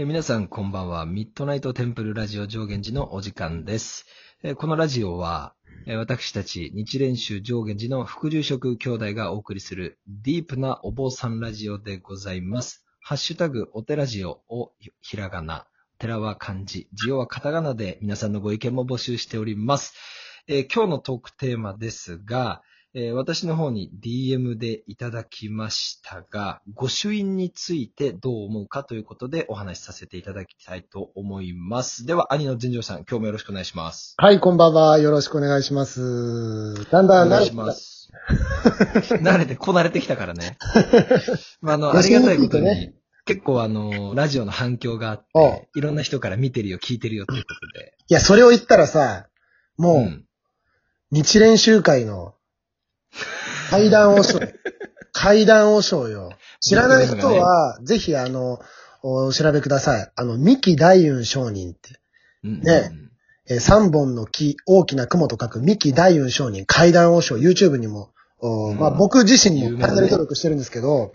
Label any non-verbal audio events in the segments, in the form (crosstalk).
え皆さんこんばんは。ミッドナイトテンプルラジオ上限寺のお時間です。えこのラジオは、え私たち日蓮宗上限寺の副住職兄弟がお送りするディープなお坊さんラジオでございます。ハッシュタグお寺ジオをひらがな、寺は漢字、ジオはカタカナで皆さんのご意見も募集しております。え今日のトークテーマですが、えー私の方に DM でいただきましたが、御朱印についてどう思うかということでお話しさせていただきたいと思います。では、兄の全城さん、今日もよろしくお願いします。はい、こんばんは。よろしくお願いします。だんだん慣れてきたお願いしま。す。(laughs) 慣れて、こなれてきたからね。(laughs) まあ、あの、御ありがたいことに、ね結構あの、ラジオの反響があって、いろんな人から見てるよ、聞いてるよということで。いや、それを言ったらさ、もう、ん日蓮集会の階段和尚、階段和尚よ。知らない人は、ぜひあの、お調べください。あの、三木大雲上人って、うんね。えー三本の木、大きな雲と書く三木大雲上人、階段和尚、YouTube にも、おうん。まあ僕自身にチャンネル登録してるんですけど、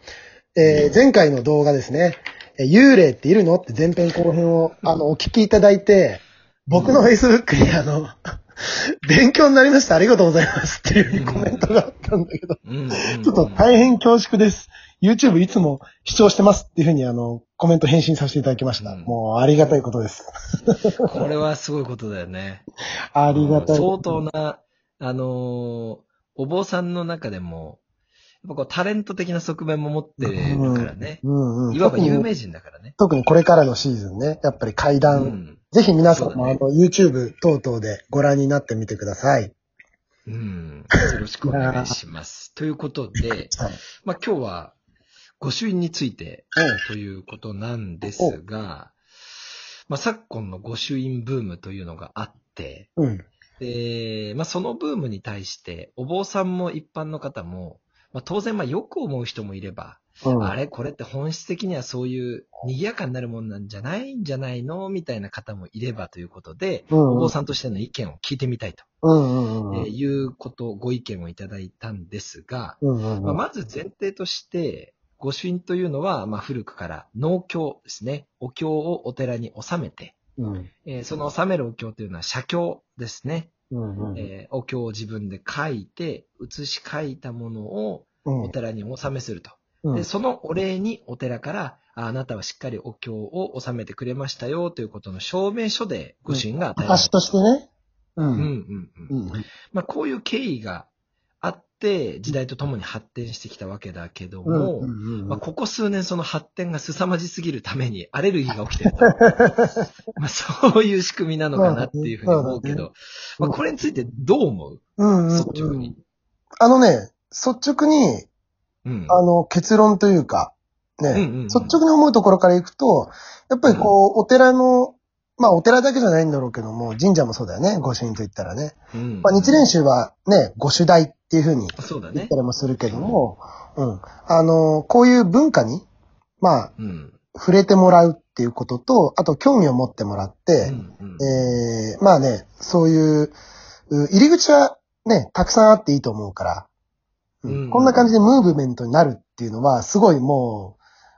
えー前回の動画ですね、えー幽霊っているの？って前編後編を、あの、お聞きいただいて、僕の Facebook にあの、(laughs) 勉強になりました、ありがとうございますっていうコメントがあったんだけど、ちょっと大変恐縮です。YouTube いつも視聴してますっていうふうにあの、コメント返信させていただきました。うんもうありがたいことです。(laughs) これはすごいことだよね。ありがたい。相当な、あのーお坊さんの中でも、やっぱこうタレント的な側面も持ってるからね。うんうん。いわば有名人だからね。特にこれからのシーズンね、やっぱり階う段、ん。ぜひ皆さんも、ねあの、YouTube 等々でご覧になってみてください。うん。よろしくお願いします。ということで、はい。まあ今日は、御朱印についてということなんですが、まあ昨今の御朱印ブームというのがあって、うん。で、まあそのブームに対して、お坊さんも一般の方も、まあ当然まあよく思う人もいれば、うん。あれこれって本質的にはそういう賑やかになるもんなんじゃないんじゃないのみたいな方もいればということで、うんお坊さんとしての意見を聞いてみたいと、うんうんうん。えーいうこと、ご意見をいただいたんですが、うんうんうん。まあまず前提として、御朱印というのは、まあ古くから農経ですね。お経をお寺に納めて、うん。えーその納めるお経というのは写経ですね。うんうん。えーお経を自分で書いて、写し書いたものをうんお寺にお納めすると。うんで、そのお礼にお寺から、ああなたはしっかりお経を納めてくれましたよということの証明書で御朱印が与えられ証る。としてね。う。うんうんんうん。うん。まあ、こういう経緯があって、時代とともに発展してきたわけだけどうんも、まあ、ここ数年その発展が凄まじすぎるためにアレルギーが起きてると。(laughs) (laughs) まあ、そういう仕組みなのかなっていうふうに思うけど、まあ、これについてどう思う？うんうん率直に。あのね、率直に、うん。あの、結論というか、ね、うんうんうん率直に思うところからいくと、やっぱりこう、お寺の、まあお寺だけじゃないんだろうけども、神社もそうだよね、御朱印と言ったらね。うんまあ日蓮宗はね、御朱代っていうふうにそうだね言った。りもするけども、うん。あの、こういう文化に、まあ、うん。触れてもらうっていうことと、あと興味を持ってもらっうて、んうんえー、まあね、そういう、う入り口はね、たくさんあっていいと思うから、こんな感じでムーブメントになるっていうのは、すごいも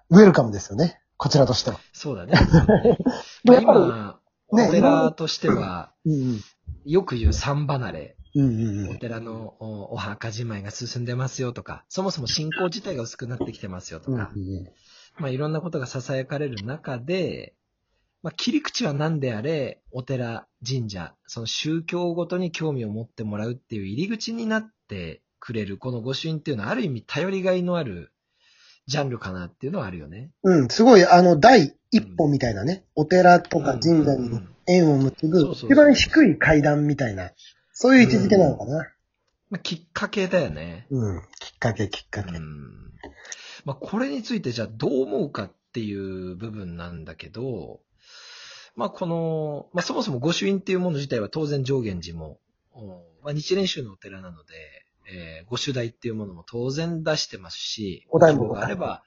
う、ウェルカムですよね。こちらとしては。そうだね。(laughs) やっぱり今、おね寺としては、うんよく言う三離れ。お寺のおお墓じまいが進んでますよとか、そもそも信仰自体が薄くなってきてますよとうん。か、まあいろんなことが囁かれる中で、まあ切り口は何であれ、お寺、神社、その宗教ごとに興味を持ってもらうっていう入り口になってくれる、この御朱印っていうのはある意味頼りがいのあるジャンルかなっていうのはあるよね。うん、すごい、あの、第一歩みたいなね、お寺とか神社に縁を結ぶ、一番低い階段みたいな、そういう位置づけなのかな。まあ、きっかけだよね。うん、きっかけ、きっかけ。うん。まあ、これについてじゃあどう思うかっていう部分なんだけど、まあ、この、まあ、そもそも御朱印っていうもの自体は当然上限寺も、おまあ、日蓮宗のお寺なので、えー、御朱代っていうものも当然出してますし、お題目希望があれば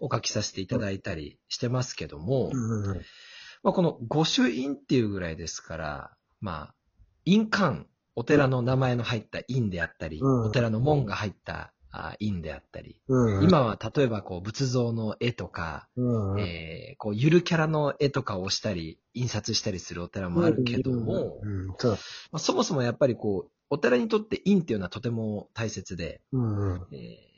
お書きさせていただいたりしてますけども、うんうんまあ、この御朱印っていうぐらいですから、まあ、印鑑、お寺の名前の入った印であったり、うんお寺の門が入ったあ印であったり、うん。今は例えばこう仏像の絵とか、うん、えーこうゆるキャラの絵とかをしたり、印刷したりするお寺もあるけども、そもそもやっぱりこう、お寺にとって印っていうのはとても大切で、うん、うん。えー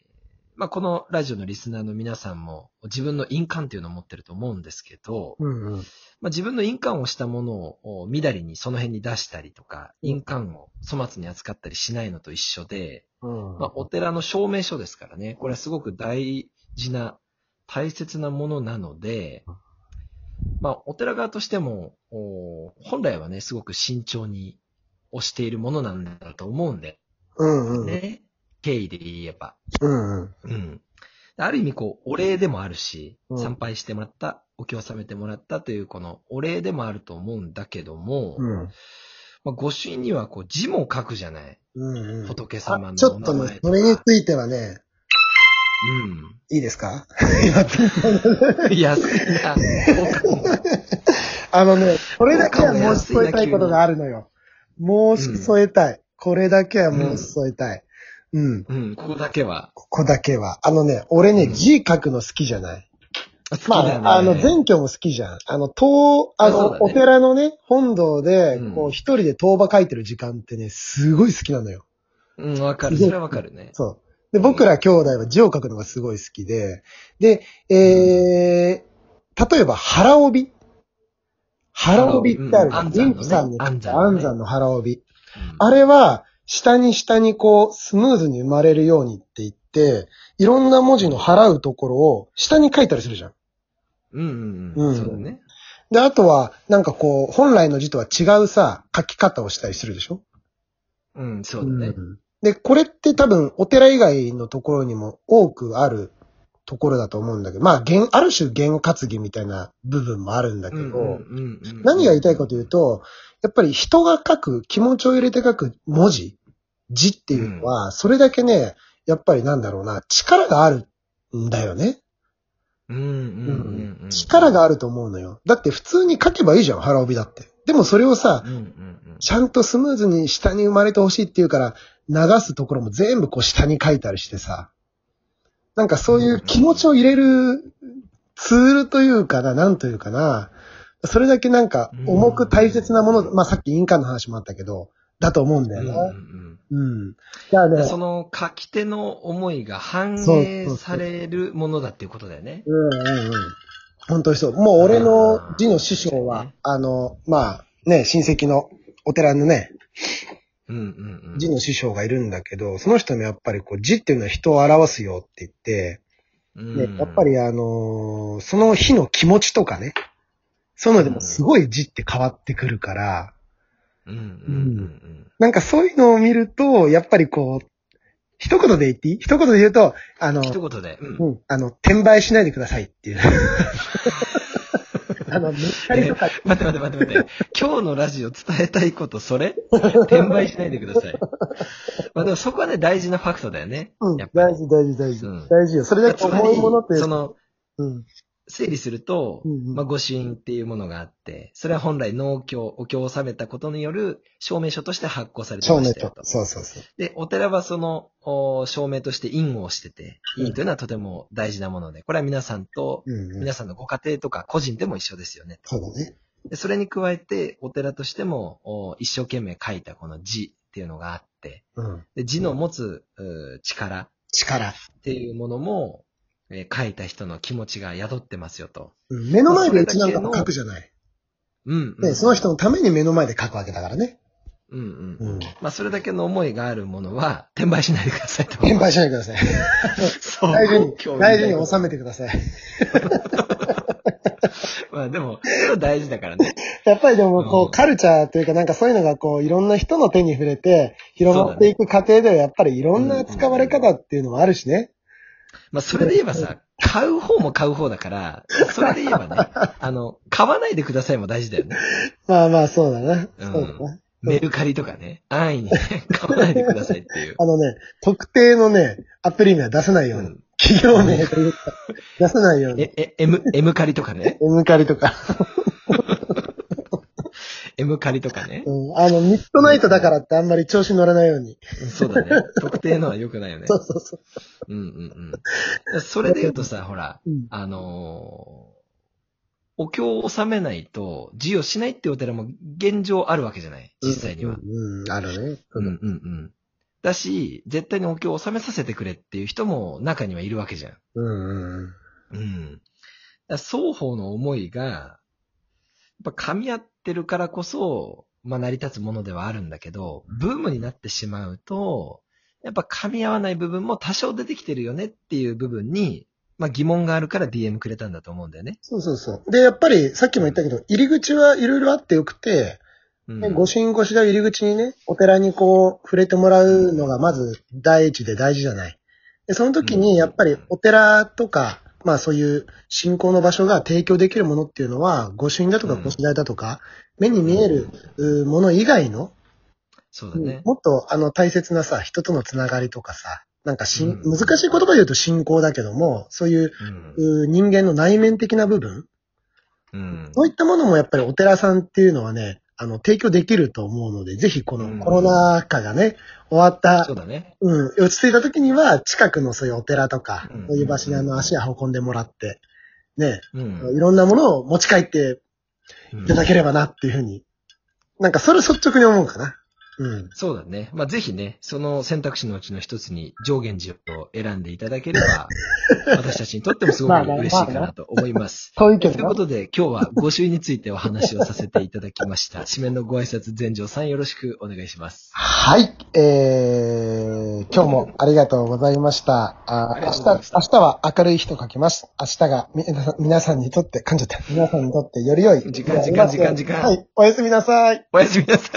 まあ、このラジオのリスナーの皆さんも自分の印鑑っていうのを持ってると思うんですけど、うん、うん。まあ、自分の印鑑をしたものをみだりにその辺に出したりとか、印鑑を粗末に扱ったりしないのと一緒で、うん。まあ、お寺の証明書ですからね、これはすごく大事な、大切なものなので、まあ、お寺側としても、お本来はね、すごく慎重に押しているものなんだと思うんで、うん、うん。ね、経緯で言えば。うん、うん。うん。ある意味、こう、お礼でもあるし、うん参拝してもらった、お経を納めてもらったという、このお礼でもあると思うんだけども、うん。まあ、御朱印にはこう字も書くじゃない？うん、うん。仏様のあちょっとねそれについてはね、いいですか？(laughs) うん。安いな。あのね、これだけは申し添えたいことがあるのよ。申し添えたい。これだけは申し添えたい。うん。うん、ここだけは。ここだけは。あのね、俺ね、うん字書くの好きじゃない。ま。あ、あの、全教も好きじゃん。あの、塔、あの、お寺のね、本堂でうん、こう、一人で当場書いてる時間ってね、すごい好きなのよ。うん、わかる。それはわかるね。そう。で、僕ら兄弟は字を書くのがすごい好きで、で、えー、例えば腹帯腹帯ってある妊婦さんのね安産の腹帯。うんあれは、下に下にこう、スムーズに生まれるようにって言って、いろんな文字の払うところを下に書いたりするじゃん。うんうんううんん。そうだね。で、あとは、なんかこう、本来の字とは違うさ、書き方をしたりするでしょ？うん、そうだね。んで、これって多分、お寺以外のところにも多くあるところだと思うんだけど、まあ、言ある種言担ぎみたいな部分もあるんだけど、何が言いたいかというと、やっぱり人が書く、気持ちを入れて書く文字、字っていうのは、それだけね、やっぱりなんだろうな、力があるんだよね。力があると思うのよ。だって普通に書けばいいじゃん、腹帯だって。でもそれをさ。ちゃんとスムーズに下に生まれてほしいっていうから、流すところも全部こう下に書いたりしてさ、なんかそういう気持ちを入れるツールというかな、なんというかな、それだけなんか重く大切なもの、まあさっき印鑑の話もあったけど、だと思うんだよな。うんうんうんうん。だからね、その書き手の思いが反映されるものだっていうことだよね。うんうんうん。本当にそう。もう俺の字の師匠は、あの、まあね、親戚のお寺のね、うんうんうん。字の師匠がいるんだけど、その人もやっぱりこう字っていうのは人を表すよって言って、うんね、やっぱりあのーその日の気持ちとかね、そういうのでもすごい字って変わってくるから、うんうんうんなんかそういうのを見ると、やっぱりこう、一言で言っていい？一言で言うと、あのうん。、一言で。うんうん、あの、転売しないでくださいっていう。(laughs) あの、塗ったりとか、待って待って待って待って。今日のラジオ伝えたいこと、それ？転売しないでください。まあでもそこはね、大事なファクトだよね。うん、やっぱり大事大事大事。うん大事よ。それだけ重いものってり、、その、うん、整理すると、うんうんまあ、御朱印っていうものがあって、それは本来農協、お経を納めたことによる証明書として発行されてましたよと。。そうそうそう。で、お寺はその、お証明として印をしてて、うん印というのはとても大事なもので、これは皆さんと、うん、うん。皆さんのご家庭とか個人でも一緒ですよね。そうだね。でそれに加えて、お寺としても、お一生懸命書いたこの字っていうのがあって、うん。で字の持つう力っ力。ていうものも、えー書いた人の気持ちが宿ってますよと。うん目の前でうちなんかも書くじゃない。うん、うん。ね、その人のために目の前で書くわけだからね。うんうん。うん。まあ、それだけの思いがあるものは、転売しないでくださいと。転売しないでください。(laughs) そう。大事に大事に収めてください。(laughs) まあ、でも、それは大事だからね。やっぱりでも、こうんう、カルチャーというか、なんかそういうのが、こう、いろんな人の手に触れて、広まっていく過程では、やっぱりいろんな使われ方っていうのもあるしね。まあ、それで言えばさ、買う方も買う方だから、それで言えばね、(laughs) あの、買わないでくださいも大事だよね。まあまあ、そうだな。うんそうだな。メルカリとかね、安易にね、(laughs) 買わないでくださいっていう。あのね、特定のね、アプリ名は出さないように。うん企業名というか、出さないように。え、え、M、M カリとかね。M カリとか。M 借りとかね。うん。あの、ミッドナイトだからってあんまり調子乗らないように。そうだね。(laughs) 特定のは良くないよねそ。うそうそう。うんうんうん。それで言うとさ、ほら、うん。あのーお経を納めないと、授与しないってお寺も現状あるわけじゃない？実際には。うん、うんあるね。うんうんうん。だし、絶対にお経を納めさせてくれっていう人も中にはいるわけじゃん。うん、うん。うん。双方の思いが、やっぱ噛み合ってるからこそ、まあ成り立つものではあるんだけど、ブームになってしまうと、やっぱ噛み合わない部分も多少出てきてるよねっていう部分に、まあ疑問があるから DM くれたんだと思うんだよね。そうそうそう。で、やっぱり、さっきも言ったけど、入り口はいろいろあってよくて、うん。ねご神ごしの入り口にね、お寺にこう、触れてもらうのがまず第一で大事じゃない。で、その時にやっぱりお寺とか、まあそういう信仰の場所が提供できるものっていうのは、ご神だとかうんご神代だとか、目に見えるうもの以外の、そうだね。もっとあの大切なさ、人とのつながりとかさ、なんかしん、うん難しい言葉で言うと信仰だけども、そういううん。う人間の内面的な部分、うん。そういったものもやっぱりお寺さんっていうのはね、あの、提供できると思うので、ぜひこうんのコロナ禍がね、終わったそうだね。うん、落ち着いた時には、近くのそういうお寺とか、うんそういう場所にあの足を運んでもらって、ね、うん。いろんなものを持ち帰っていただければなっていうふうに、なんかそれ率直に思うかな。うん。そうだね。まあ、ぜひね、その選択肢のうちの一つに上限寺を選んでいただければ、(laughs) 私たちにとってもすごく嬉しいかなと思います。遠いけどな。ということで、今日は御朱印についてお話をさせていただきました。(laughs) 締めのご挨拶、全城さんよろしくお願いします。はい、えー、今日もありがとうございました。あ明日、明日は明るい日と書きます。明日がみ皆さんにとって、噛んじゃった。皆さんにとってより良い。時間時間時間時間はい、おやすみなさい。おやすみなさい。